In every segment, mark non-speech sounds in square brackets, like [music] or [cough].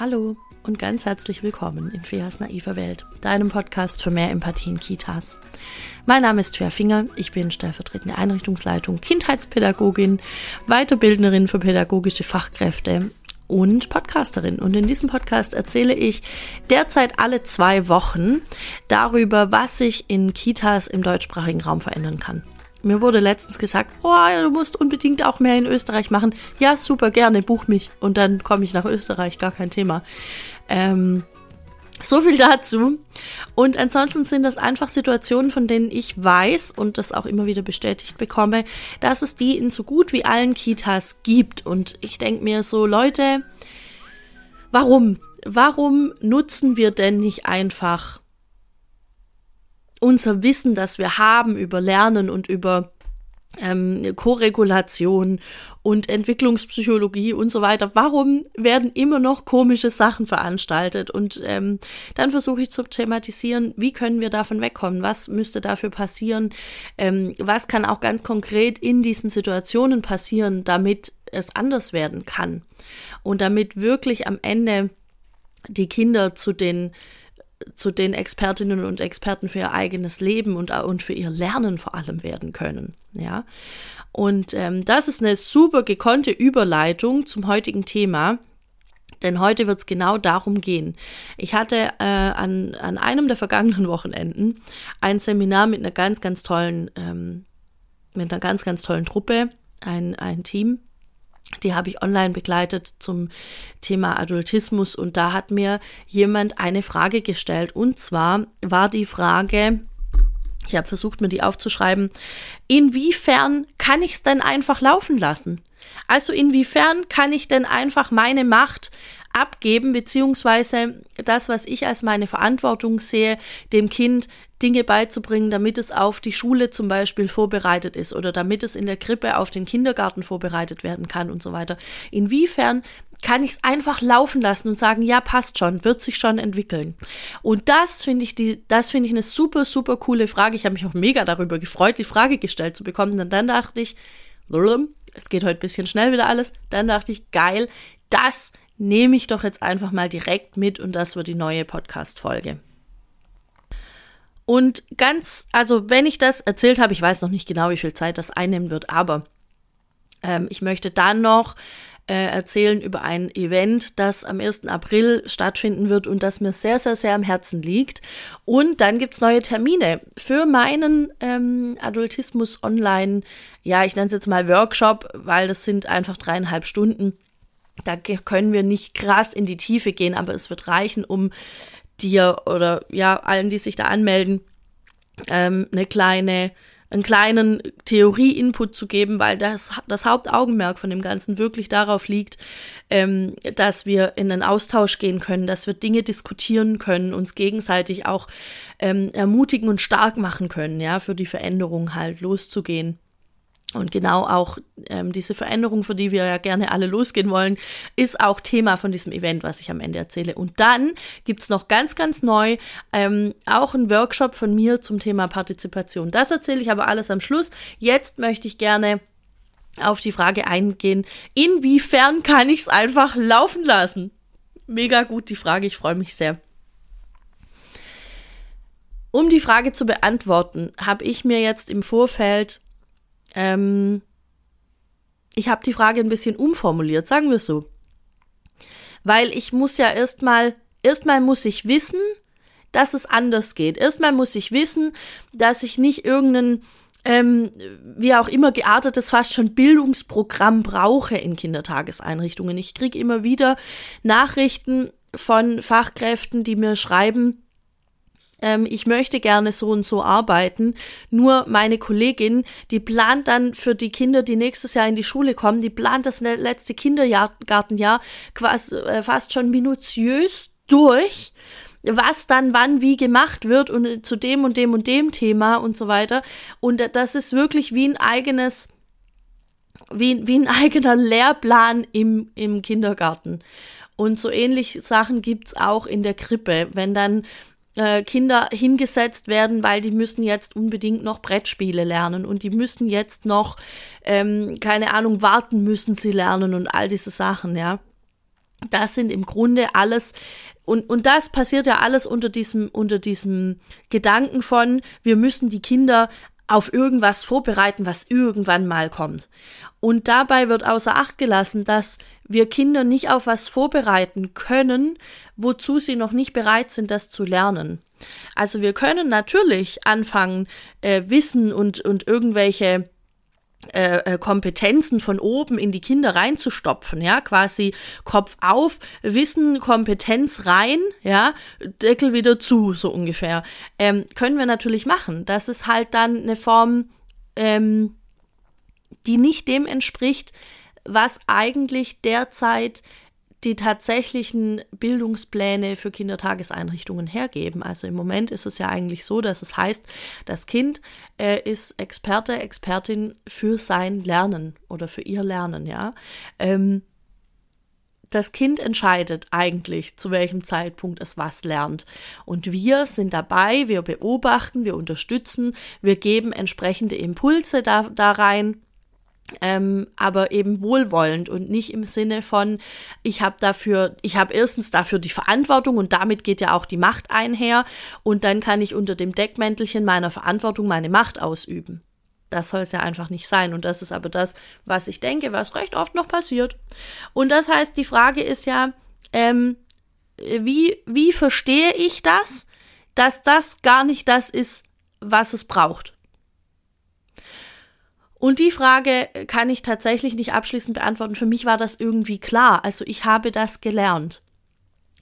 Hallo und ganz herzlich willkommen in Feas naiver Welt, deinem Podcast für mehr Empathie in Kitas. Mein Name ist Fea Finger, ich bin stellvertretende Einrichtungsleitung, Kindheitspädagogin, Weiterbildnerin für pädagogische Fachkräfte und Podcasterin. Und in diesem Podcast erzähle ich derzeit alle zwei Wochen darüber, was sich in Kitas im deutschsprachigen Raum verändern kann. Mir wurde letztens gesagt, oh, du musst unbedingt auch mehr in Österreich machen. Ja, super, gerne, buch mich. Und dann komme ich nach Österreich, gar kein Thema. Ähm, so viel dazu. Und ansonsten sind das einfach Situationen, von denen ich weiß und das auch immer wieder bestätigt bekomme, dass es die in so gut wie allen Kitas gibt. Und ich denke mir so, Leute, warum? Warum nutzen wir denn nicht einfach unser Wissen, das wir haben über Lernen und über ähm, Koregulation und Entwicklungspsychologie und so weiter. Warum werden immer noch komische Sachen veranstaltet? Und ähm, dann versuche ich zu thematisieren, wie können wir davon wegkommen? Was müsste dafür passieren? Ähm, was kann auch ganz konkret in diesen Situationen passieren, damit es anders werden kann? Und damit wirklich am Ende die Kinder zu den zu den Expertinnen und Experten für ihr eigenes Leben und, und für ihr Lernen vor allem werden können. Ja. Und ähm, das ist eine super gekonnte Überleitung zum heutigen Thema. Denn heute wird es genau darum gehen. Ich hatte äh, an, an einem der vergangenen Wochenenden ein Seminar mit einer ganz, ganz tollen, ähm, mit einer ganz, ganz tollen Truppe, ein, ein Team die habe ich online begleitet zum Thema Adultismus und da hat mir jemand eine Frage gestellt und zwar war die Frage, ich habe versucht mir die aufzuschreiben, inwiefern kann ich es denn einfach laufen lassen? Also inwiefern kann ich denn einfach meine Macht abgeben, beziehungsweise das, was ich als meine Verantwortung sehe, dem Kind Dinge beizubringen, damit es auf die Schule zum Beispiel vorbereitet ist oder damit es in der Krippe auf den Kindergarten vorbereitet werden kann und so weiter. Inwiefern kann ich es einfach laufen lassen und sagen, ja, passt schon, wird sich schon entwickeln. Und das finde ich die, das finde ich eine super, super coole Frage. Ich habe mich auch mega darüber gefreut, die Frage gestellt zu bekommen. Und dann dachte ich, es geht heute ein bisschen schnell wieder alles. Dann dachte ich, geil, das nehme ich doch jetzt einfach mal direkt mit und das wird die neue Podcast-Folge. Und ganz, also wenn ich das erzählt habe, ich weiß noch nicht genau, wie viel Zeit das einnehmen wird, aber ähm, ich möchte dann noch äh, erzählen über ein Event, das am 1. April stattfinden wird und das mir sehr, sehr, sehr am Herzen liegt. Und dann gibt's neue Termine für meinen ähm, Adultismus Online, ja, ich nenne es jetzt mal Workshop, weil das sind einfach dreieinhalb Stunden. Da können wir nicht krass in die Tiefe gehen, aber es wird reichen, um dir oder ja, allen, die sich da anmelden, ähm, eine kleine, einen kleinen Theorie-Input zu geben, weil das, das Hauptaugenmerk von dem Ganzen wirklich darauf liegt, ähm, dass wir in einen Austausch gehen können, dass wir Dinge diskutieren können, uns gegenseitig auch ähm, ermutigen und stark machen können, ja, für die Veränderung halt loszugehen. Und genau auch ähm, diese Veränderung, für die wir ja gerne alle losgehen wollen, ist auch Thema von diesem Event, was ich am Ende erzähle. Und dann gibt's noch ganz, ganz neu ähm, auch einen Workshop von mir zum Thema Partizipation. Das erzähle ich aber alles am Schluss. Jetzt möchte ich gerne auf die Frage eingehen, inwiefern kann ich es einfach laufen lassen? Mega gut die Frage, ich freue mich sehr. Um die Frage zu beantworten, habe ich mir jetzt im Vorfeld ähm, ich habe die Frage ein bisschen umformuliert, sagen wir es so. Weil ich muss ja erstmal, erstmal muss ich wissen, dass es anders geht. Erstmal muss ich wissen, dass ich nicht irgendein, ähm, wie auch immer geartetes, fast schon Bildungsprogramm brauche in Kindertageseinrichtungen. Ich kriege immer wieder Nachrichten von Fachkräften, die mir schreiben, ähm, ich möchte gerne so und so arbeiten. Nur meine Kollegin, die plant dann für die Kinder, die nächstes Jahr in die Schule kommen, die plant das letzte Kindergartenjahr quasi äh, fast schon minutiös durch was dann wann wie gemacht wird und zu dem und dem und dem Thema und so weiter. Und das ist wirklich wie ein eigenes, wie, wie ein [laughs] eigener Lehrplan im, im Kindergarten. Und so ähnlich Sachen gibt's auch in der Krippe. Wenn dann äh, Kinder hingesetzt werden, weil die müssen jetzt unbedingt noch Brettspiele lernen und die müssen jetzt noch, ähm, keine Ahnung, warten müssen sie lernen und all diese Sachen, ja. Das sind im Grunde alles und, und das passiert ja alles unter diesem, unter diesem Gedanken von, wir müssen die Kinder auf irgendwas vorbereiten, was irgendwann mal kommt. Und dabei wird außer Acht gelassen, dass wir Kinder nicht auf was vorbereiten können, wozu sie noch nicht bereit sind, das zu lernen. Also wir können natürlich anfangen, äh, Wissen und, und irgendwelche äh, äh, Kompetenzen von oben in die Kinder reinzustopfen, ja, quasi Kopf auf, Wissen, Kompetenz rein, ja, Deckel wieder zu, so ungefähr. Ähm, können wir natürlich machen. Das ist halt dann eine Form, ähm, die nicht dem entspricht, was eigentlich derzeit die tatsächlichen Bildungspläne für Kindertageseinrichtungen hergeben. Also im Moment ist es ja eigentlich so, dass es heißt, das Kind äh, ist Experte, Expertin für sein Lernen oder für ihr Lernen, ja. Ähm, das Kind entscheidet eigentlich, zu welchem Zeitpunkt es was lernt. Und wir sind dabei, wir beobachten, wir unterstützen, wir geben entsprechende Impulse da, da rein ähm, aber eben wohlwollend und nicht im Sinne von, ich habe dafür, ich habe erstens dafür die Verantwortung und damit geht ja auch die Macht einher und dann kann ich unter dem Deckmäntelchen meiner Verantwortung meine Macht ausüben. Das soll es ja einfach nicht sein. Und das ist aber das, was ich denke, was recht oft noch passiert. Und das heißt, die Frage ist ja, ähm, wie, wie verstehe ich das, dass das gar nicht das ist, was es braucht? Und die Frage kann ich tatsächlich nicht abschließend beantworten. Für mich war das irgendwie klar. Also ich habe das gelernt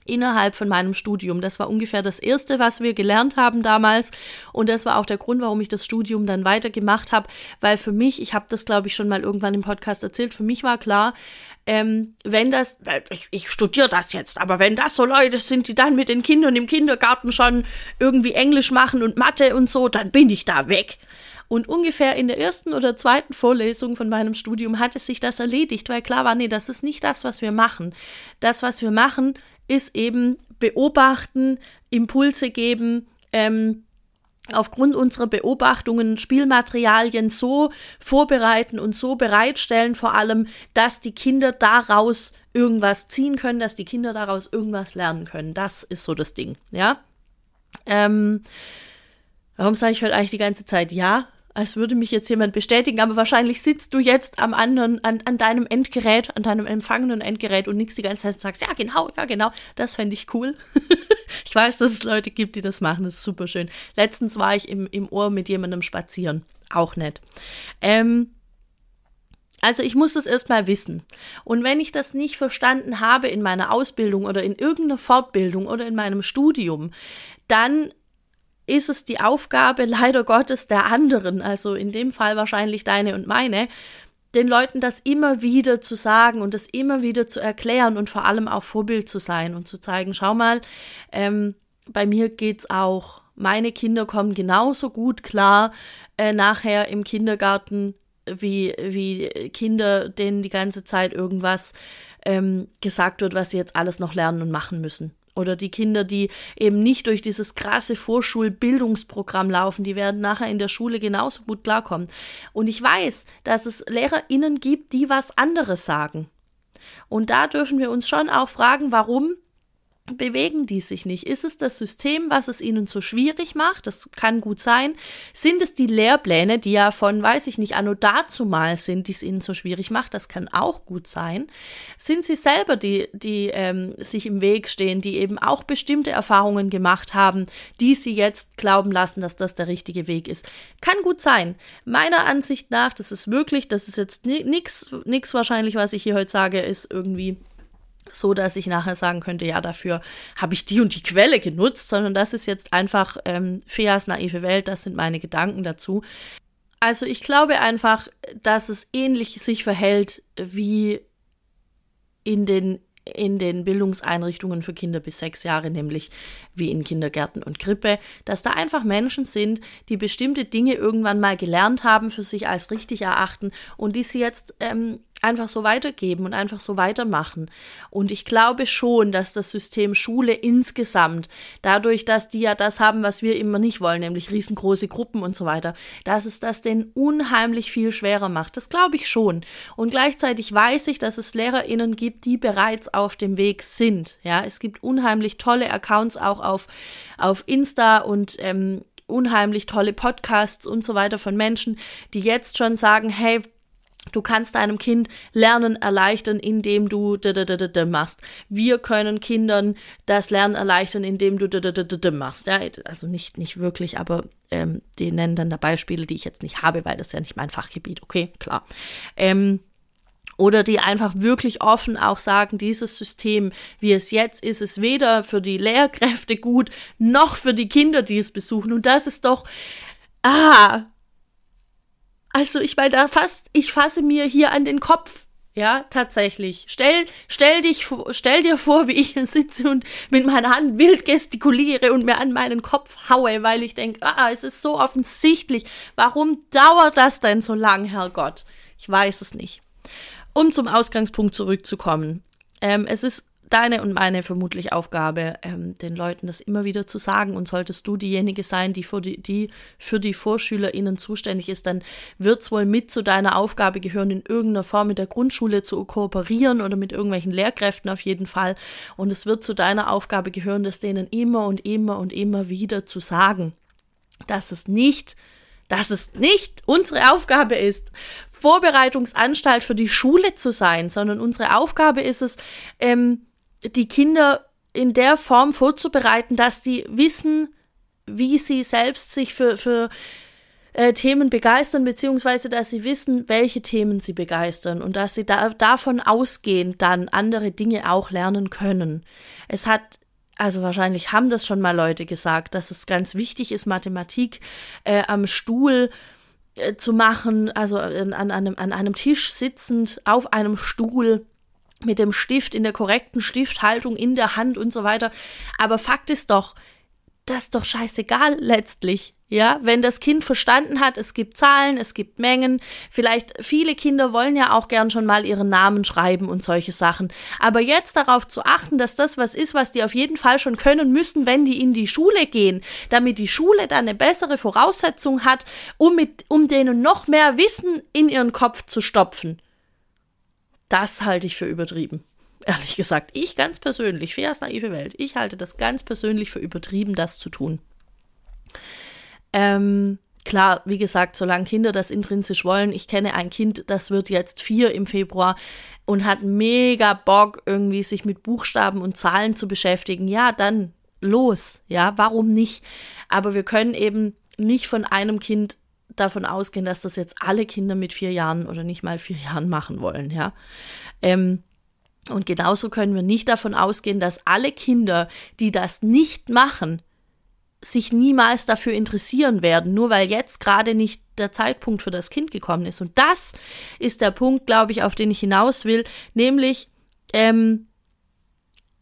innerhalb von meinem Studium. Das war ungefähr das Erste, was wir gelernt haben damals. Und das war auch der Grund, warum ich das Studium dann weitergemacht habe, weil für mich, ich habe das, glaube ich, schon mal irgendwann im Podcast erzählt, für mich war klar, ähm, wenn das, ich, ich studiere das jetzt, aber wenn das so Leute sind, die dann mit den Kindern im Kindergarten schon irgendwie Englisch machen und Mathe und so, dann bin ich da weg. Und ungefähr in der ersten oder zweiten Vorlesung von meinem Studium hatte sich das erledigt, weil klar war, nee, das ist nicht das, was wir machen. Das, was wir machen, ist eben beobachten, Impulse geben, ähm, aufgrund unserer Beobachtungen Spielmaterialien so vorbereiten und so bereitstellen, vor allem, dass die Kinder daraus irgendwas ziehen können, dass die Kinder daraus irgendwas lernen können. Das ist so das Ding, ja. Ähm, warum sage ich heute eigentlich die ganze Zeit ja? Als würde mich jetzt jemand bestätigen, aber wahrscheinlich sitzt du jetzt am anderen, an, an deinem Endgerät, an deinem empfangenen Endgerät und nickst die ganze Zeit und sagst, ja, genau, ja, genau, das fände ich cool. [laughs] ich weiß, dass es Leute gibt, die das machen, das ist super schön. Letztens war ich im, im Ohr mit jemandem spazieren, auch nett. Ähm, also ich muss das erstmal wissen. Und wenn ich das nicht verstanden habe in meiner Ausbildung oder in irgendeiner Fortbildung oder in meinem Studium, dann ist es die Aufgabe leider Gottes der anderen, also in dem Fall wahrscheinlich deine und meine, den Leuten das immer wieder zu sagen und das immer wieder zu erklären und vor allem auch Vorbild zu sein und zu zeigen, schau mal, ähm, bei mir geht's auch. Meine Kinder kommen genauso gut klar äh, nachher im Kindergarten wie, wie Kinder, denen die ganze Zeit irgendwas ähm, gesagt wird, was sie jetzt alles noch lernen und machen müssen. Oder die Kinder, die eben nicht durch dieses krasse Vorschulbildungsprogramm laufen, die werden nachher in der Schule genauso gut klarkommen. Und ich weiß, dass es LehrerInnen gibt, die was anderes sagen. Und da dürfen wir uns schon auch fragen, warum bewegen die sich nicht? Ist es das System, was es ihnen so schwierig macht? Das kann gut sein. Sind es die Lehrpläne, die ja von, weiß ich nicht, anno dazu mal sind, die es ihnen so schwierig macht? Das kann auch gut sein. Sind sie selber, die, die ähm, sich im Weg stehen, die eben auch bestimmte Erfahrungen gemacht haben, die sie jetzt glauben lassen, dass das der richtige Weg ist? Kann gut sein. Meiner Ansicht nach, das ist wirklich, das ist jetzt nichts wahrscheinlich, was ich hier heute sage, ist irgendwie so dass ich nachher sagen könnte, ja, dafür habe ich die und die Quelle genutzt, sondern das ist jetzt einfach ähm, Feas naive Welt, das sind meine Gedanken dazu. Also ich glaube einfach, dass es ähnlich sich verhält wie in den in den Bildungseinrichtungen für Kinder bis sechs Jahre, nämlich wie in Kindergärten und Krippe, dass da einfach Menschen sind, die bestimmte Dinge irgendwann mal gelernt haben, für sich als richtig erachten und die sie jetzt ähm, einfach so weitergeben und einfach so weitermachen. Und ich glaube schon, dass das System Schule insgesamt, dadurch, dass die ja das haben, was wir immer nicht wollen, nämlich riesengroße Gruppen und so weiter, dass es das denen unheimlich viel schwerer macht. Das glaube ich schon. Und gleichzeitig weiß ich, dass es LehrerInnen gibt, die bereits auf dem Weg sind. Ja, es gibt unheimlich tolle Accounts auch auf, auf Insta und ähm, unheimlich tolle Podcasts und so weiter von Menschen, die jetzt schon sagen, hey, Du kannst deinem Kind Lernen erleichtern, indem du machst. Wir können Kindern das Lernen erleichtern, indem du machst. Ja, also nicht, nicht wirklich, aber ähm, die nennen dann da Beispiele, die ich jetzt nicht habe, weil das ja nicht mein Fachgebiet. Okay, klar. Ähm, oder die einfach wirklich offen auch sagen, dieses System, wie es jetzt ist, ist weder für die Lehrkräfte gut, noch für die Kinder, die es besuchen. Und das ist doch, ah, also ich meine, da fast, ich fasse mir hier an den Kopf. Ja, tatsächlich. Stell, stell dich, stell dir vor, wie ich hier sitze und mit meiner Hand wild gestikuliere und mir an meinen Kopf haue, weil ich denke, ah, es ist so offensichtlich. Warum dauert das denn so lang, Herrgott? Ich weiß es nicht. Um zum Ausgangspunkt zurückzukommen. Ähm, es ist deine und meine vermutlich Aufgabe, ähm, den Leuten das immer wieder zu sagen. Und solltest du diejenige sein, die für die, die, für die VorschülerInnen zuständig ist, dann wird es wohl mit zu deiner Aufgabe gehören, in irgendeiner Form mit der Grundschule zu kooperieren oder mit irgendwelchen Lehrkräften auf jeden Fall. Und es wird zu deiner Aufgabe gehören, das denen immer und immer und immer wieder zu sagen, dass es nicht dass es nicht unsere Aufgabe ist, Vorbereitungsanstalt für die Schule zu sein, sondern unsere Aufgabe ist es, ähm, die Kinder in der Form vorzubereiten, dass die wissen, wie sie selbst sich für, für äh, Themen begeistern, beziehungsweise dass sie wissen, welche Themen sie begeistern und dass sie da, davon ausgehend dann andere Dinge auch lernen können. Es hat also wahrscheinlich haben das schon mal Leute gesagt, dass es ganz wichtig ist, Mathematik äh, am Stuhl äh, zu machen, also an, an, einem, an einem Tisch sitzend, auf einem Stuhl mit dem Stift in der korrekten Stifthaltung in der Hand und so weiter. Aber Fakt ist doch, das ist doch scheißegal letztlich. Ja, wenn das Kind verstanden hat, es gibt Zahlen, es gibt Mengen, vielleicht viele Kinder wollen ja auch gern schon mal ihren Namen schreiben und solche Sachen. Aber jetzt darauf zu achten, dass das was ist, was die auf jeden Fall schon können müssen, wenn die in die Schule gehen, damit die Schule dann eine bessere Voraussetzung hat, um mit, um denen noch mehr Wissen in ihren Kopf zu stopfen. Das halte ich für übertrieben. Ehrlich gesagt, ich ganz persönlich, Feas naive Welt, ich halte das ganz persönlich für übertrieben, das zu tun. Ähm, klar, wie gesagt, solange Kinder das intrinsisch wollen, ich kenne ein Kind, das wird jetzt vier im Februar und hat mega Bock, irgendwie sich mit Buchstaben und Zahlen zu beschäftigen. Ja, dann los. Ja, warum nicht? Aber wir können eben nicht von einem Kind davon ausgehen, dass das jetzt alle Kinder mit vier Jahren oder nicht mal vier Jahren machen wollen, ja. Ähm, und genauso können wir nicht davon ausgehen, dass alle Kinder, die das nicht machen, sich niemals dafür interessieren werden, nur weil jetzt gerade nicht der Zeitpunkt für das Kind gekommen ist. Und das ist der Punkt, glaube ich, auf den ich hinaus will, nämlich ähm,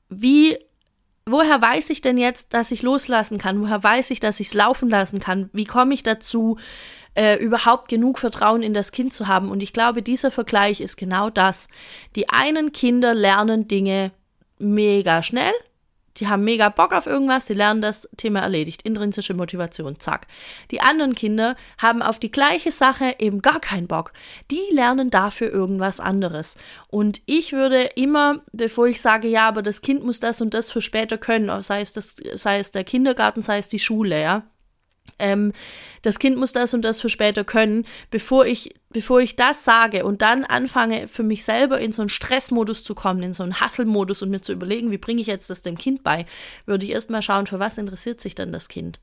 wie woher weiß ich denn jetzt, dass ich loslassen kann? Woher weiß ich, dass ich es laufen lassen kann? Wie komme ich dazu, äh, überhaupt genug Vertrauen in das Kind zu haben. Und ich glaube, dieser Vergleich ist genau das. Die einen Kinder lernen Dinge mega schnell. Die haben mega Bock auf irgendwas, die lernen das Thema erledigt. Intrinsische Motivation, zack. Die anderen Kinder haben auf die gleiche Sache eben gar keinen Bock. Die lernen dafür irgendwas anderes. Und ich würde immer, bevor ich sage, ja, aber das Kind muss das und das für später können, sei es, das, sei es der Kindergarten, sei es die Schule, ja, ähm, das Kind muss das und das für später können, bevor ich, bevor ich das sage und dann anfange, für mich selber in so einen Stressmodus zu kommen, in so einen Hasselmodus und mir zu überlegen, wie bringe ich jetzt das dem Kind bei, würde ich erstmal schauen, für was interessiert sich denn das Kind?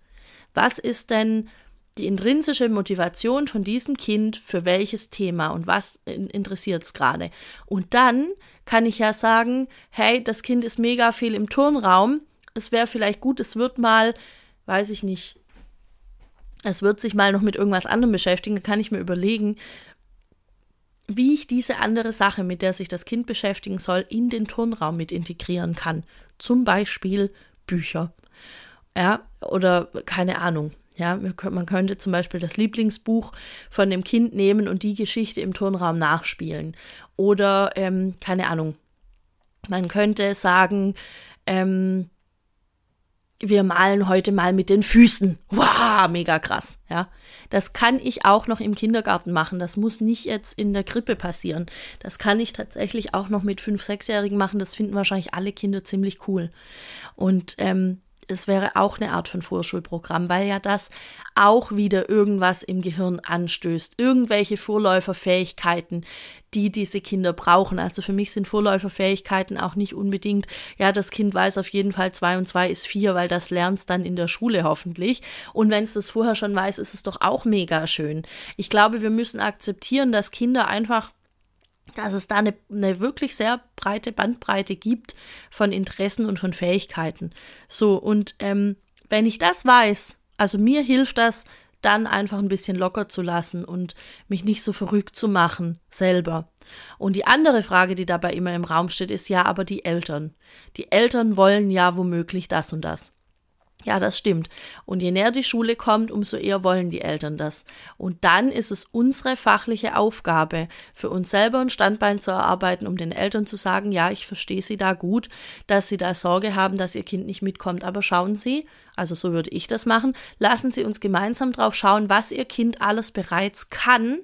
Was ist denn die intrinsische Motivation von diesem Kind für welches Thema und was interessiert es gerade? Und dann kann ich ja sagen, hey, das Kind ist mega viel im Turnraum, es wäre vielleicht gut, es wird mal, weiß ich nicht, es wird sich mal noch mit irgendwas anderem beschäftigen, dann kann ich mir überlegen, wie ich diese andere Sache, mit der sich das Kind beschäftigen soll, in den Turnraum mit integrieren kann. Zum Beispiel Bücher. Ja, oder keine Ahnung. Ja, man könnte zum Beispiel das Lieblingsbuch von dem Kind nehmen und die Geschichte im Turnraum nachspielen. Oder, ähm, keine Ahnung, man könnte sagen, ähm, wir malen heute mal mit den Füßen. Wow, mega krass, ja. Das kann ich auch noch im Kindergarten machen. Das muss nicht jetzt in der Krippe passieren. Das kann ich tatsächlich auch noch mit fünf, sechsjährigen machen. Das finden wahrscheinlich alle Kinder ziemlich cool. Und ähm, es wäre auch eine Art von Vorschulprogramm, weil ja das auch wieder irgendwas im Gehirn anstößt. Irgendwelche Vorläuferfähigkeiten, die diese Kinder brauchen. Also für mich sind Vorläuferfähigkeiten auch nicht unbedingt, ja, das Kind weiß auf jeden Fall zwei und zwei ist vier, weil das lernt es dann in der Schule hoffentlich. Und wenn es das vorher schon weiß, ist es doch auch mega schön. Ich glaube, wir müssen akzeptieren, dass Kinder einfach dass es da eine, eine, wirklich sehr breite Bandbreite gibt von Interessen und von Fähigkeiten. So, und ähm, wenn ich das weiß, also mir hilft das, dann einfach ein bisschen locker zu lassen und mich nicht so verrückt zu machen selber. Und die andere Frage, die dabei immer im Raum steht, ist ja aber die Eltern. Die Eltern wollen ja womöglich das und das. Ja, das stimmt. Und je näher die Schule kommt, umso eher wollen die Eltern das. Und dann ist es unsere fachliche Aufgabe, für uns selber ein Standbein zu erarbeiten, um den Eltern zu sagen, ja, ich verstehe Sie da gut, dass Sie da Sorge haben, dass Ihr Kind nicht mitkommt. Aber schauen Sie, also so würde ich das machen, lassen Sie uns gemeinsam drauf schauen, was Ihr Kind alles bereits kann,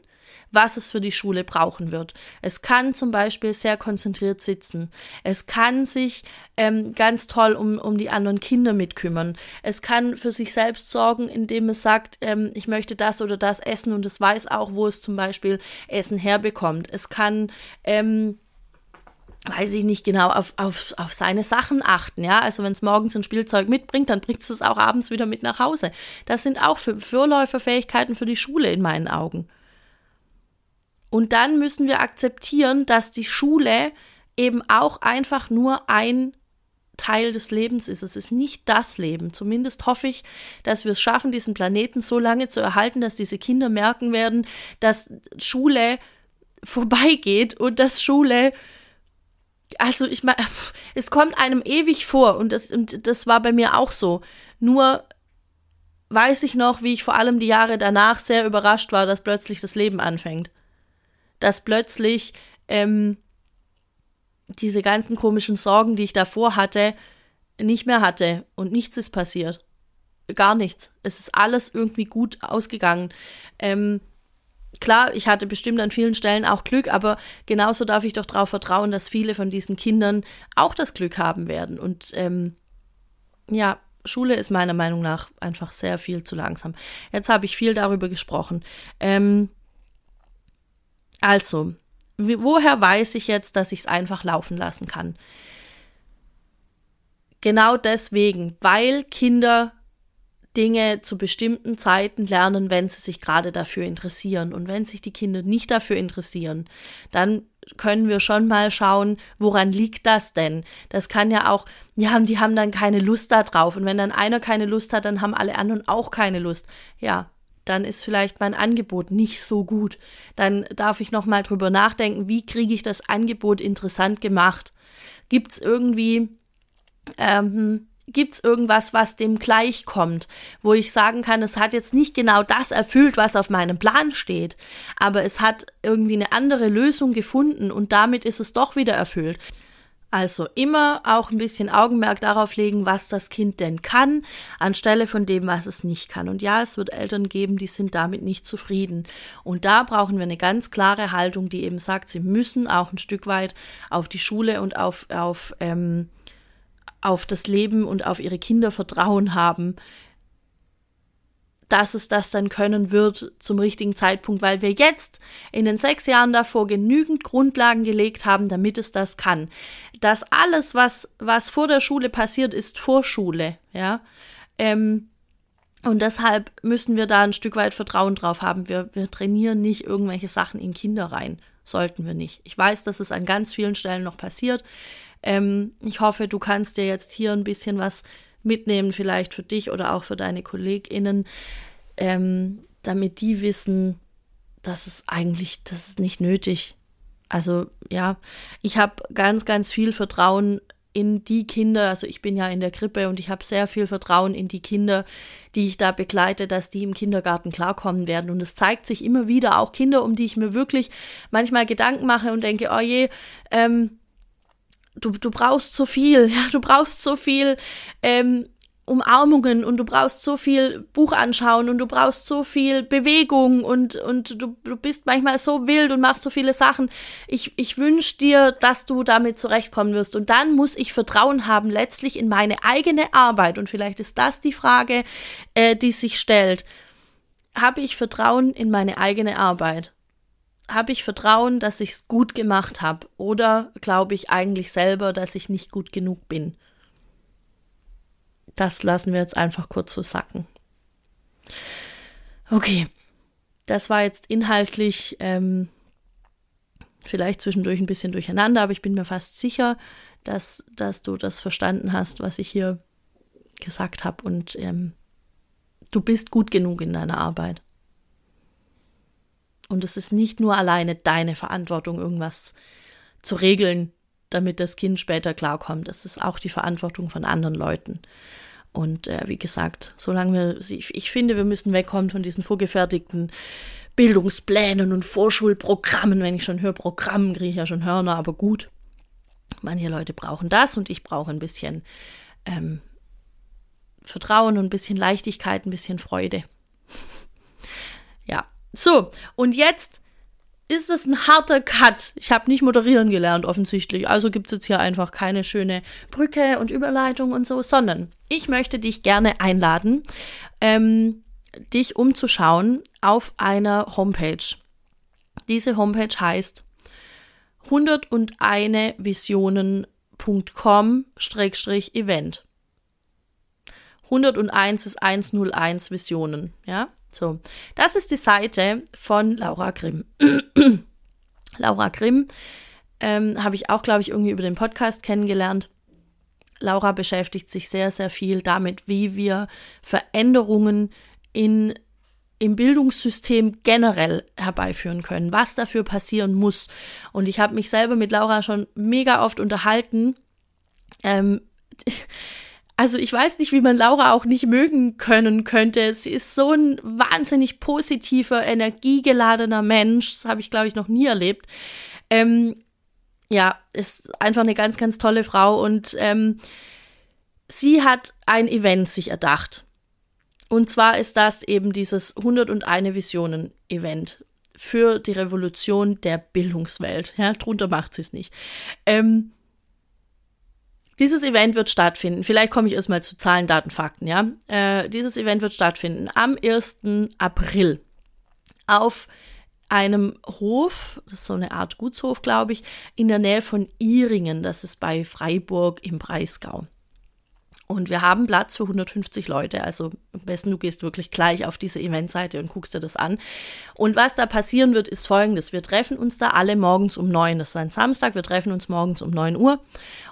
was es für die Schule brauchen wird. Es kann zum Beispiel sehr konzentriert sitzen. Es kann sich ähm, ganz toll um, um die anderen Kinder mitkümmern. Es kann für sich selbst sorgen, indem es sagt, ähm, ich möchte das oder das essen und es weiß auch, wo es zum Beispiel Essen herbekommt. Es kann ähm, weiß ich nicht genau, auf, auf, auf seine Sachen achten, ja. Also wenn es morgens ein Spielzeug mitbringt, dann bringt es es auch abends wieder mit nach Hause. Das sind auch für Vorläuferfähigkeiten für die Schule in meinen Augen. Und dann müssen wir akzeptieren, dass die Schule eben auch einfach nur ein Teil des Lebens ist. Es ist nicht das Leben. Zumindest hoffe ich, dass wir es schaffen, diesen Planeten so lange zu erhalten, dass diese Kinder merken werden, dass Schule vorbeigeht und dass Schule also ich meine, [laughs] es kommt einem ewig vor und das, und das war bei mir auch so. Nur weiß ich noch, wie ich vor allem die Jahre danach sehr überrascht war, dass plötzlich das Leben anfängt dass plötzlich ähm, diese ganzen komischen Sorgen, die ich davor hatte, nicht mehr hatte und nichts ist passiert. Gar nichts. Es ist alles irgendwie gut ausgegangen. Ähm, klar, ich hatte bestimmt an vielen Stellen auch Glück, aber genauso darf ich doch darauf vertrauen, dass viele von diesen Kindern auch das Glück haben werden. Und ähm, ja, Schule ist meiner Meinung nach einfach sehr viel zu langsam. Jetzt habe ich viel darüber gesprochen. Ähm, also, woher weiß ich jetzt, dass ich es einfach laufen lassen kann? Genau deswegen, weil Kinder Dinge zu bestimmten Zeiten lernen, wenn sie sich gerade dafür interessieren. Und wenn sich die Kinder nicht dafür interessieren, dann können wir schon mal schauen, woran liegt das denn? Das kann ja auch, ja, die haben dann keine Lust da drauf. Und wenn dann einer keine Lust hat, dann haben alle anderen auch keine Lust. Ja, dann ist vielleicht mein Angebot nicht so gut. Dann darf ich noch mal drüber nachdenken, wie kriege ich das Angebot interessant gemacht? Gibt es irgendwie ähm, Gibt es irgendwas, was dem gleichkommt, wo ich sagen kann, es hat jetzt nicht genau das erfüllt, was auf meinem Plan steht, aber es hat irgendwie eine andere Lösung gefunden und damit ist es doch wieder erfüllt. Also immer auch ein bisschen Augenmerk darauf legen, was das Kind denn kann, anstelle von dem, was es nicht kann. Und ja, es wird Eltern geben, die sind damit nicht zufrieden. Und da brauchen wir eine ganz klare Haltung, die eben sagt, sie müssen auch ein Stück weit auf die Schule und auf, auf, ähm, auf das Leben und auf ihre Kinder Vertrauen haben, dass es das dann können wird zum richtigen Zeitpunkt, weil wir jetzt in den sechs Jahren davor genügend Grundlagen gelegt haben, damit es das kann. Das alles, was, was vor der Schule passiert, ist Vorschule, ja. Ähm, und deshalb müssen wir da ein Stück weit Vertrauen drauf haben. Wir, wir trainieren nicht irgendwelche Sachen in Kinder rein. Sollten wir nicht. Ich weiß, dass es an ganz vielen Stellen noch passiert. Ähm, ich hoffe, du kannst dir jetzt hier ein bisschen was mitnehmen, vielleicht für dich oder auch für deine KollegInnen, ähm, damit die wissen, dass es eigentlich, das ist nicht nötig. Also ja, ich habe ganz, ganz viel Vertrauen in die Kinder, also ich bin ja in der Krippe und ich habe sehr viel Vertrauen in die Kinder, die ich da begleite, dass die im Kindergarten klarkommen werden. Und es zeigt sich immer wieder auch Kinder, um die ich mir wirklich manchmal Gedanken mache und denke, oh je, ähm, du, du brauchst so viel, [laughs] ja, du brauchst so viel ähm, Umarmungen und du brauchst so viel Buch anschauen und du brauchst so viel Bewegung und, und du, du bist manchmal so wild und machst so viele Sachen. Ich, ich wünsche dir, dass du damit zurechtkommen wirst. Und dann muss ich Vertrauen haben, letztlich in meine eigene Arbeit. Und vielleicht ist das die Frage, äh, die sich stellt. Habe ich Vertrauen in meine eigene Arbeit? Habe ich Vertrauen, dass ich es gut gemacht habe? Oder glaube ich eigentlich selber, dass ich nicht gut genug bin? das lassen wir jetzt einfach kurz so sacken. Okay, das war jetzt inhaltlich ähm, vielleicht zwischendurch ein bisschen durcheinander, aber ich bin mir fast sicher, dass, dass du das verstanden hast, was ich hier gesagt habe und ähm, du bist gut genug in deiner Arbeit. Und es ist nicht nur alleine deine Verantwortung, irgendwas zu regeln, damit das Kind später klarkommt. Das ist auch die Verantwortung von anderen Leuten. Und äh, wie gesagt, solange wir, ich, ich finde, wir müssen wegkommen von diesen vorgefertigten Bildungsplänen und Vorschulprogrammen. Wenn ich schon höre, Programmen, kriege ich ja schon Hörner, aber gut. Manche Leute brauchen das und ich brauche ein bisschen ähm, Vertrauen und ein bisschen Leichtigkeit, ein bisschen Freude. [laughs] ja, so, und jetzt ist es ein harter Cut. Ich habe nicht moderieren gelernt, offensichtlich. Also gibt es jetzt hier einfach keine schöne Brücke und Überleitung und so, sondern ich möchte dich gerne einladen, ähm, dich umzuschauen auf einer Homepage. Diese Homepage heißt 101visionen.com-event. 101 ist 101 Visionen, ja? So, das ist die Seite von Laura Grimm. [clears throat] Laura Grimm ähm, habe ich auch, glaube ich, irgendwie über den Podcast kennengelernt. Laura beschäftigt sich sehr, sehr viel damit, wie wir Veränderungen in, im Bildungssystem generell herbeiführen können, was dafür passieren muss. Und ich habe mich selber mit Laura schon mega oft unterhalten. Ähm, [laughs] also ich weiß nicht, wie man Laura auch nicht mögen können könnte. Sie ist so ein wahnsinnig positiver, energiegeladener Mensch. Das habe ich, glaube ich, noch nie erlebt. Ähm, ja, ist einfach eine ganz, ganz tolle Frau und ähm, sie hat ein Event sich erdacht. Und zwar ist das eben dieses 101 Visionen Event für die Revolution der Bildungswelt. Ja, drunter macht sie es nicht. Ähm, dieses Event wird stattfinden. Vielleicht komme ich erstmal zu Zahlen, Daten, Fakten, ja. Äh, dieses Event wird stattfinden am 1. April auf einem Hof, das ist so eine Art Gutshof, glaube ich, in der Nähe von Iringen, das ist bei Freiburg im Breisgau. Und wir haben Platz für 150 Leute. Also am besten du gehst wirklich gleich auf diese Eventseite und guckst dir das an. Und was da passieren wird, ist folgendes. Wir treffen uns da alle morgens um neun. Das ist ein Samstag. Wir treffen uns morgens um neun Uhr.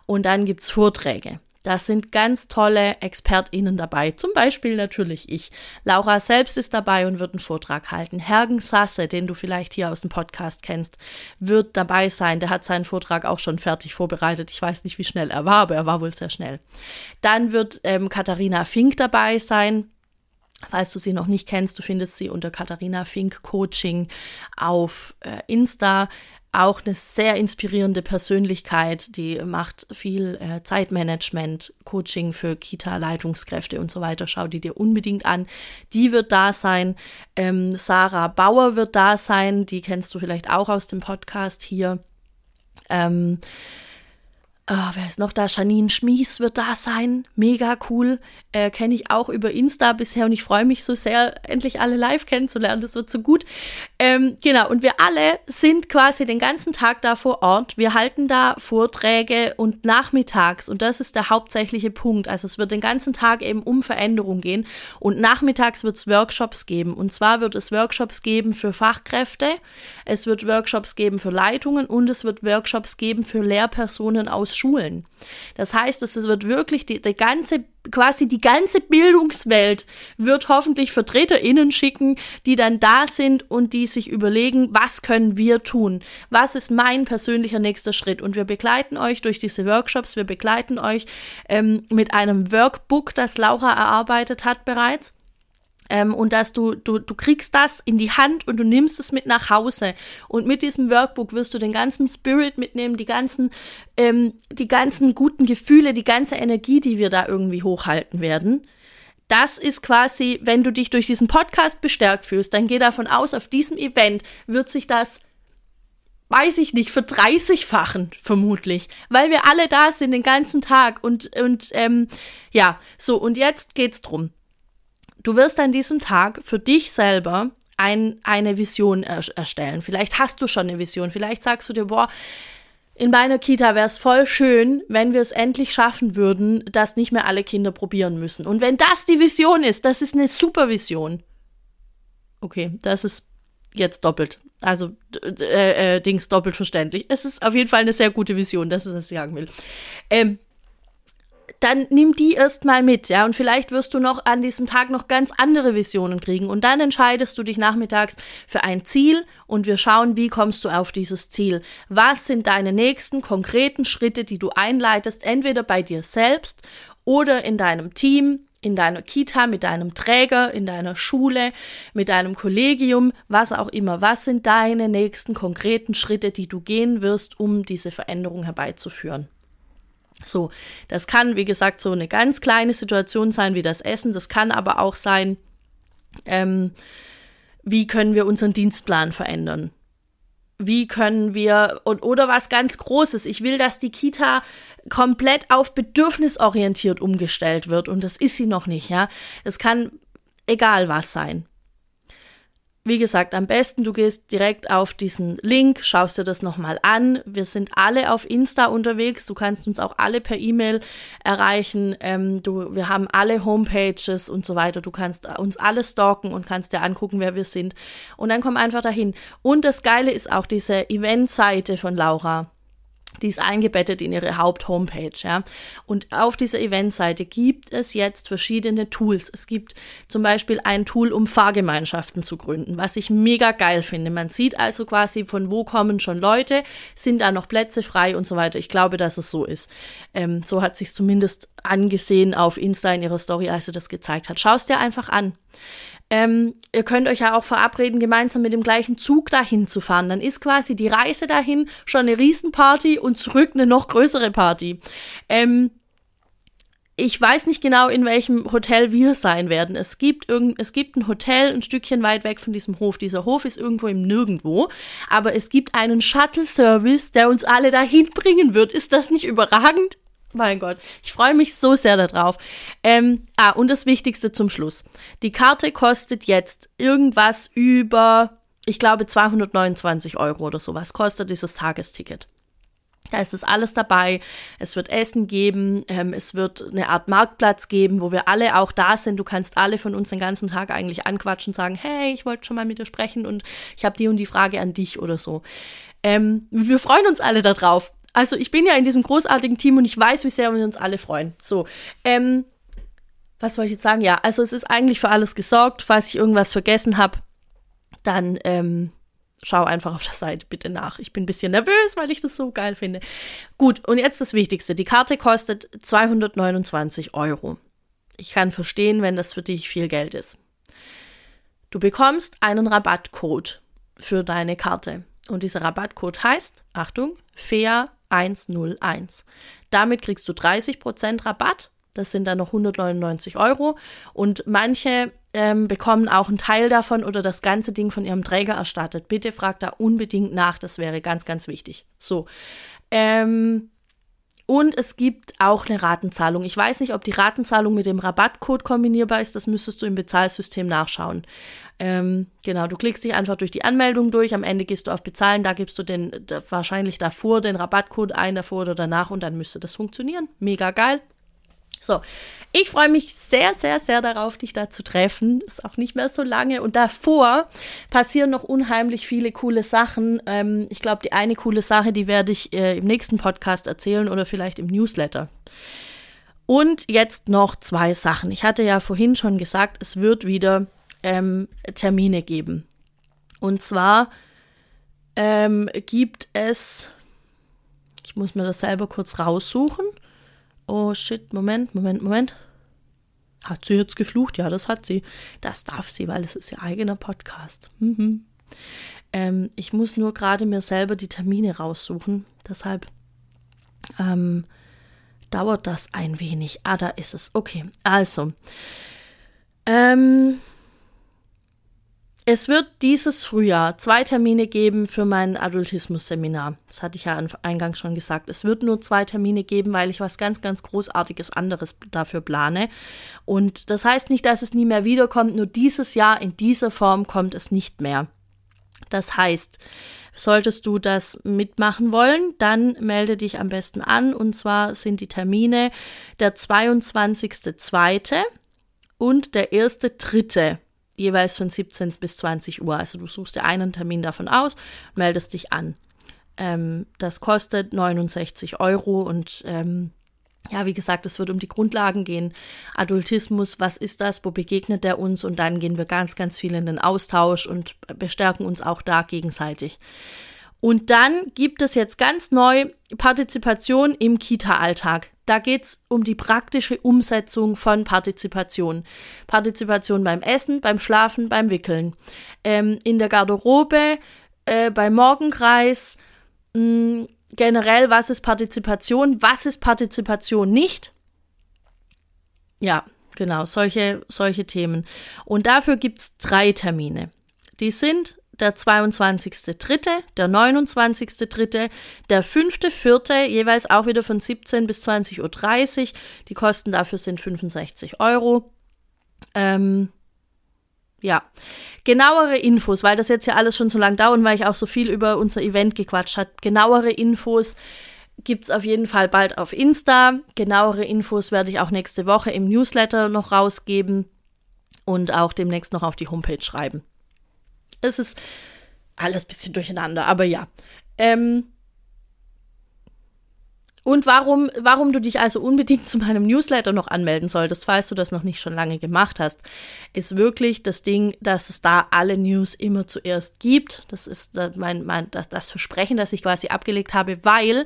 Und dann gibt es Vorträge. Da sind ganz tolle ExpertInnen dabei, zum Beispiel natürlich ich. Laura selbst ist dabei und wird einen Vortrag halten. Hergen Sasse, den du vielleicht hier aus dem Podcast kennst, wird dabei sein. Der hat seinen Vortrag auch schon fertig vorbereitet. Ich weiß nicht, wie schnell er war, aber er war wohl sehr schnell. Dann wird ähm, Katharina Fink dabei sein. Falls du sie noch nicht kennst, du findest sie unter Katharina Fink Coaching auf äh, Insta auch eine sehr inspirierende Persönlichkeit, die macht viel äh, Zeitmanagement, Coaching für Kita-Leitungskräfte und so weiter. Schau die dir unbedingt an. Die wird da sein. Ähm, Sarah Bauer wird da sein. Die kennst du vielleicht auch aus dem Podcast hier. Ähm, Oh, wer ist noch da? Janine Schmies wird da sein. Mega cool. Äh, Kenne ich auch über Insta bisher und ich freue mich so sehr, endlich alle live kennenzulernen. Das wird so gut. Ähm, genau, und wir alle sind quasi den ganzen Tag da vor Ort. Wir halten da Vorträge und nachmittags, und das ist der hauptsächliche Punkt. Also es wird den ganzen Tag eben um Veränderung gehen und nachmittags wird es Workshops geben. Und zwar wird es Workshops geben für Fachkräfte, es wird Workshops geben für Leitungen und es wird Workshops geben für Lehrpersonen aus Schulen. Das heißt, es wird wirklich die, die ganze quasi die ganze Bildungswelt wird hoffentlich VertreterInnen schicken, die dann da sind und die sich überlegen, was können wir tun? Was ist mein persönlicher nächster Schritt? Und wir begleiten euch durch diese Workshops, wir begleiten euch ähm, mit einem Workbook, das Laura erarbeitet hat bereits ähm, und dass du, du, du kriegst das in die Hand und du nimmst es mit nach Hause. Und mit diesem Workbook wirst du den ganzen Spirit mitnehmen, die ganzen, ähm, die ganzen guten Gefühle, die ganze Energie, die wir da irgendwie hochhalten werden. Das ist quasi, wenn du dich durch diesen Podcast bestärkt fühlst, dann geh davon aus, auf diesem Event wird sich das weiß ich nicht, für 30-fachen vermutlich, weil wir alle da sind den ganzen Tag und, und ähm, ja, so, und jetzt geht's drum. Du wirst an diesem Tag für dich selber ein, eine Vision er erstellen. Vielleicht hast du schon eine Vision. Vielleicht sagst du dir, boah, in meiner Kita wäre es voll schön, wenn wir es endlich schaffen würden, dass nicht mehr alle Kinder probieren müssen. Und wenn das die Vision ist, das ist eine super Vision. Okay, das ist jetzt doppelt. Also äh, äh, Dings doppelt verständlich. Es ist auf jeden Fall eine sehr gute Vision, das was ich sagen will. Ähm, dann nimm die erstmal mit, ja, und vielleicht wirst du noch an diesem Tag noch ganz andere Visionen kriegen und dann entscheidest du dich nachmittags für ein Ziel und wir schauen, wie kommst du auf dieses Ziel? Was sind deine nächsten konkreten Schritte, die du einleitest, entweder bei dir selbst oder in deinem Team, in deiner Kita, mit deinem Träger, in deiner Schule, mit deinem Kollegium, was auch immer. Was sind deine nächsten konkreten Schritte, die du gehen wirst, um diese Veränderung herbeizuführen? So, das kann, wie gesagt, so eine ganz kleine Situation sein wie das Essen. Das kann aber auch sein, ähm, wie können wir unseren Dienstplan verändern? Wie können wir, oder was ganz Großes, ich will, dass die Kita komplett auf bedürfnisorientiert umgestellt wird und das ist sie noch nicht, ja. Es kann egal was sein wie gesagt, am besten du gehst direkt auf diesen Link, schaust dir das nochmal an. Wir sind alle auf Insta unterwegs. Du kannst uns auch alle per E-Mail erreichen. Ähm, du, wir haben alle Homepages und so weiter. Du kannst uns alle stalken und kannst dir angucken, wer wir sind. Und dann komm einfach dahin. Und das Geile ist auch diese Eventseite von Laura. Die ist eingebettet in ihre Haupt-Homepage, ja. Und auf dieser Eventseite gibt es jetzt verschiedene Tools. Es gibt zum Beispiel ein Tool, um Fahrgemeinschaften zu gründen, was ich mega geil finde. Man sieht also quasi, von wo kommen schon Leute, sind da noch Plätze frei und so weiter. Ich glaube, dass es so ist. Ähm, so hat sich zumindest angesehen auf Insta in ihrer Story, als sie das gezeigt hat. Schau es dir einfach an. Ähm, ihr könnt euch ja auch verabreden, gemeinsam mit dem gleichen Zug dahin zu fahren. Dann ist quasi die Reise dahin schon eine Riesenparty und zurück eine noch größere Party. Ähm, ich weiß nicht genau, in welchem Hotel wir sein werden. Es gibt, irgend, es gibt ein Hotel ein Stückchen weit weg von diesem Hof. Dieser Hof ist irgendwo im Nirgendwo. Aber es gibt einen Shuttle-Service, der uns alle dahin bringen wird. Ist das nicht überragend? Mein Gott, ich freue mich so sehr darauf. Ähm, ah, und das Wichtigste zum Schluss. Die Karte kostet jetzt irgendwas über, ich glaube, 229 Euro oder sowas kostet dieses Tagesticket. Da ist es alles dabei. Es wird Essen geben, ähm, es wird eine Art Marktplatz geben, wo wir alle auch da sind. Du kannst alle von uns den ganzen Tag eigentlich anquatschen und sagen, hey, ich wollte schon mal mit dir sprechen und ich habe die und die Frage an dich oder so. Ähm, wir freuen uns alle darauf. Also ich bin ja in diesem großartigen Team und ich weiß, wie sehr wir uns alle freuen. So, ähm, was wollte ich jetzt sagen? Ja, also es ist eigentlich für alles gesorgt. Falls ich irgendwas vergessen habe, dann ähm, schau einfach auf der Seite bitte nach. Ich bin ein bisschen nervös, weil ich das so geil finde. Gut, und jetzt das Wichtigste. Die Karte kostet 229 Euro. Ich kann verstehen, wenn das für dich viel Geld ist. Du bekommst einen Rabattcode für deine Karte. Und dieser Rabattcode heißt, Achtung, FEA 101. Damit kriegst du 30% Rabatt. Das sind dann noch 199 Euro. Und manche ähm, bekommen auch einen Teil davon oder das ganze Ding von ihrem Träger erstattet. Bitte frag da unbedingt nach. Das wäre ganz, ganz wichtig. So. Ähm, und es gibt auch eine Ratenzahlung. Ich weiß nicht, ob die Ratenzahlung mit dem Rabattcode kombinierbar ist. Das müsstest du im Bezahlsystem nachschauen. Ähm, genau, du klickst dich einfach durch die Anmeldung durch. Am Ende gehst du auf Bezahlen. Da gibst du den da, wahrscheinlich davor den Rabattcode ein, davor oder danach und dann müsste das funktionieren. Mega geil. So, ich freue mich sehr, sehr, sehr darauf, dich da zu treffen. Ist auch nicht mehr so lange. Und davor passieren noch unheimlich viele coole Sachen. Ähm, ich glaube, die eine coole Sache, die werde ich äh, im nächsten Podcast erzählen oder vielleicht im Newsletter. Und jetzt noch zwei Sachen. Ich hatte ja vorhin schon gesagt, es wird wieder ähm, Termine geben. Und zwar ähm, gibt es, ich muss mir das selber kurz raussuchen. Oh shit, Moment, Moment, Moment. Hat sie jetzt geflucht? Ja, das hat sie. Das darf sie, weil es ist ihr eigener Podcast. Mhm. Ähm, ich muss nur gerade mir selber die Termine raussuchen. Deshalb ähm, dauert das ein wenig. Ah, da ist es. Okay, also. Ähm, es wird dieses Frühjahr zwei Termine geben für mein Adultismus-Seminar. Das hatte ich ja eingangs schon gesagt. Es wird nur zwei Termine geben, weil ich was ganz, ganz Großartiges anderes dafür plane. Und das heißt nicht, dass es nie mehr wiederkommt, nur dieses Jahr in dieser Form kommt es nicht mehr. Das heißt, solltest du das mitmachen wollen, dann melde dich am besten an. Und zwar sind die Termine der 22.02. und der 1.03 jeweils von 17 bis 20 Uhr. Also du suchst dir einen Termin davon aus, meldest dich an. Ähm, das kostet 69 Euro und ähm, ja, wie gesagt, es wird um die Grundlagen gehen. Adultismus, was ist das? Wo begegnet er uns? Und dann gehen wir ganz, ganz viel in den Austausch und bestärken uns auch da gegenseitig. Und dann gibt es jetzt ganz neu Partizipation im Kita-Alltag. Da geht es um die praktische Umsetzung von Partizipation. Partizipation beim Essen, beim Schlafen, beim Wickeln. Ähm, in der Garderobe, äh, beim Morgenkreis. Mh, mm, generell, was ist Partizipation? Was ist Partizipation nicht? Ja, genau, solche, solche Themen. Und dafür gibt es drei Termine. Die sind der 22.3., der 29.3., der 5.4., jeweils auch wieder von 17 bis 20.30 Uhr. Die Kosten dafür sind 65 Euro. Ähm, ja, genauere Infos, weil das jetzt ja alles schon so lang dauert und weil ich auch so viel über unser Event gequatscht habe. Genauere Infos gibt es auf jeden Fall bald auf Insta. Genauere Infos werde ich auch nächste Woche im Newsletter noch rausgeben und auch demnächst noch auf die Homepage schreiben. Es ist alles ein bisschen durcheinander, aber ja. Ähm, und warum, warum du dich also unbedingt [laughs] zu meinem Newsletter noch anmelden solltest, falls du das noch nicht schon lange gemacht hast, ist wirklich das Ding, dass es da alle News immer zuerst gibt. Das ist mein, mein, das, das Versprechen, das ich quasi abgelegt habe, weil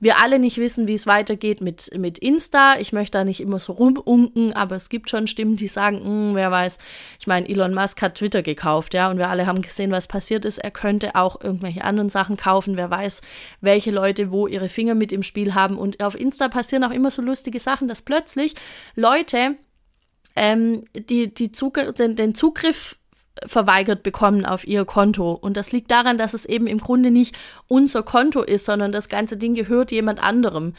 wir alle nicht wissen, wie es weitergeht mit, mit Insta. Ich möchte da nicht immer so rumunken, aber es gibt schon Stimmen, die sagen, hm, wer weiß, ich meine, Elon Musk hat Twitter gekauft, ja, und wir alle haben gesehen, was passiert ist. Er könnte auch irgendwelche anderen Sachen kaufen. Wer weiß, welche Leute wo ihre Finger mit im Spiel haben haben. Und auf Insta passieren auch immer so lustige Sachen, dass plötzlich Leute ähm, die, die Zugr den, den Zugriff verweigert bekommen auf ihr Konto. Und das liegt daran, dass es eben im Grunde nicht unser Konto ist, sondern das ganze Ding gehört jemand anderem.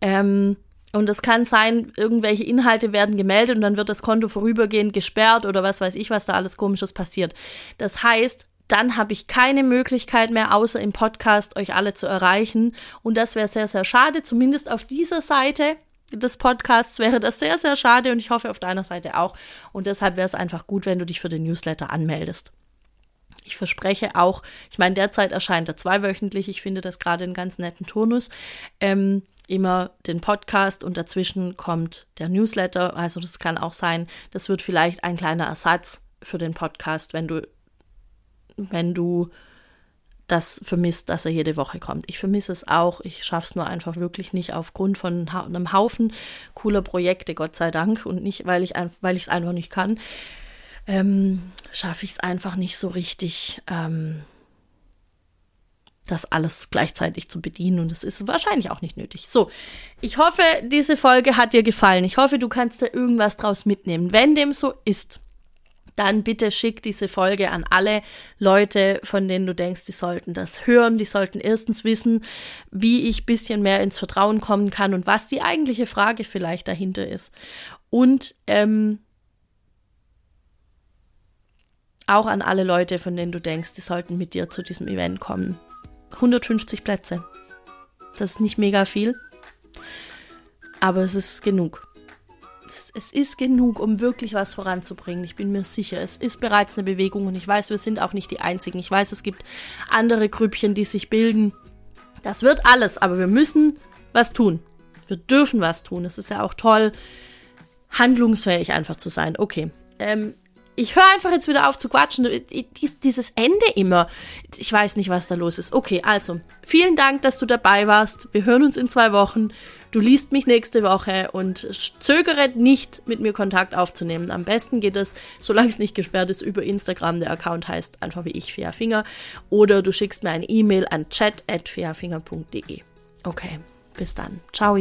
Ähm, und es kann sein, irgendwelche Inhalte werden gemeldet und dann wird das Konto vorübergehend gesperrt oder was weiß ich, was da alles komisches passiert. Das heißt, dann habe ich keine Möglichkeit mehr, außer im Podcast euch alle zu erreichen. Und das wäre sehr, sehr schade. Zumindest auf dieser Seite des Podcasts wäre das sehr, sehr schade und ich hoffe auf deiner Seite auch. Und deshalb wäre es einfach gut, wenn du dich für den Newsletter anmeldest. Ich verspreche auch, ich meine, derzeit erscheint er zweiwöchentlich. Ich finde das gerade einen ganz netten Turnus. Ähm, immer den Podcast und dazwischen kommt der Newsletter. Also das kann auch sein, das wird vielleicht ein kleiner Ersatz für den Podcast, wenn du wenn du das vermisst, dass er jede Woche kommt. Ich vermisse es auch. Ich schaffe es nur einfach wirklich nicht aufgrund von einem Haufen cooler Projekte, Gott sei Dank, und nicht, weil ich es einfach nicht kann. Ähm, schaffe ich es einfach nicht so richtig, ähm, das alles gleichzeitig zu bedienen und es ist wahrscheinlich auch nicht nötig. So, ich hoffe, diese Folge hat dir gefallen. Ich hoffe, du kannst da irgendwas draus mitnehmen. Wenn dem so ist, dann bitte schick diese Folge an alle Leute, von denen du denkst, die sollten das hören. Die sollten erstens wissen, wie ich ein bisschen mehr ins Vertrauen kommen kann und was die eigentliche Frage vielleicht dahinter ist. Und ähm, auch an alle Leute, von denen du denkst, die sollten mit dir zu diesem Event kommen. 150 Plätze. Das ist nicht mega viel, aber es ist genug es ist genug, um wirklich was voranzubringen. Ich bin mir sicher, es ist bereits eine Bewegung und ich weiß, wir sind auch nicht die Einzigen. Ich weiß, es gibt andere Grüppchen, die sich bilden. Das wird alles, aber wir müssen was tun. Wir dürfen was tun. Es ist ja auch toll, handlungsfähig einfach zu sein. Okay. Ähm, ich höre einfach jetzt wieder auf zu quatschen. Dieses Ende immer. Ich weiß nicht, was da los ist. Okay, also, vielen Dank, dass du dabei warst. Wir hören uns in zwei Wochen. Du liest mich nächste Woche und zögere nicht, mit mir Kontakt aufzunehmen. Am besten geht es, solange es nicht gesperrt ist, über Instagram. Der Account heißt einfach wie ich, Fea Finger. Oder du schickst mir eine E-Mail an chat.feafinger.de. Okay, bis dann. Ciao.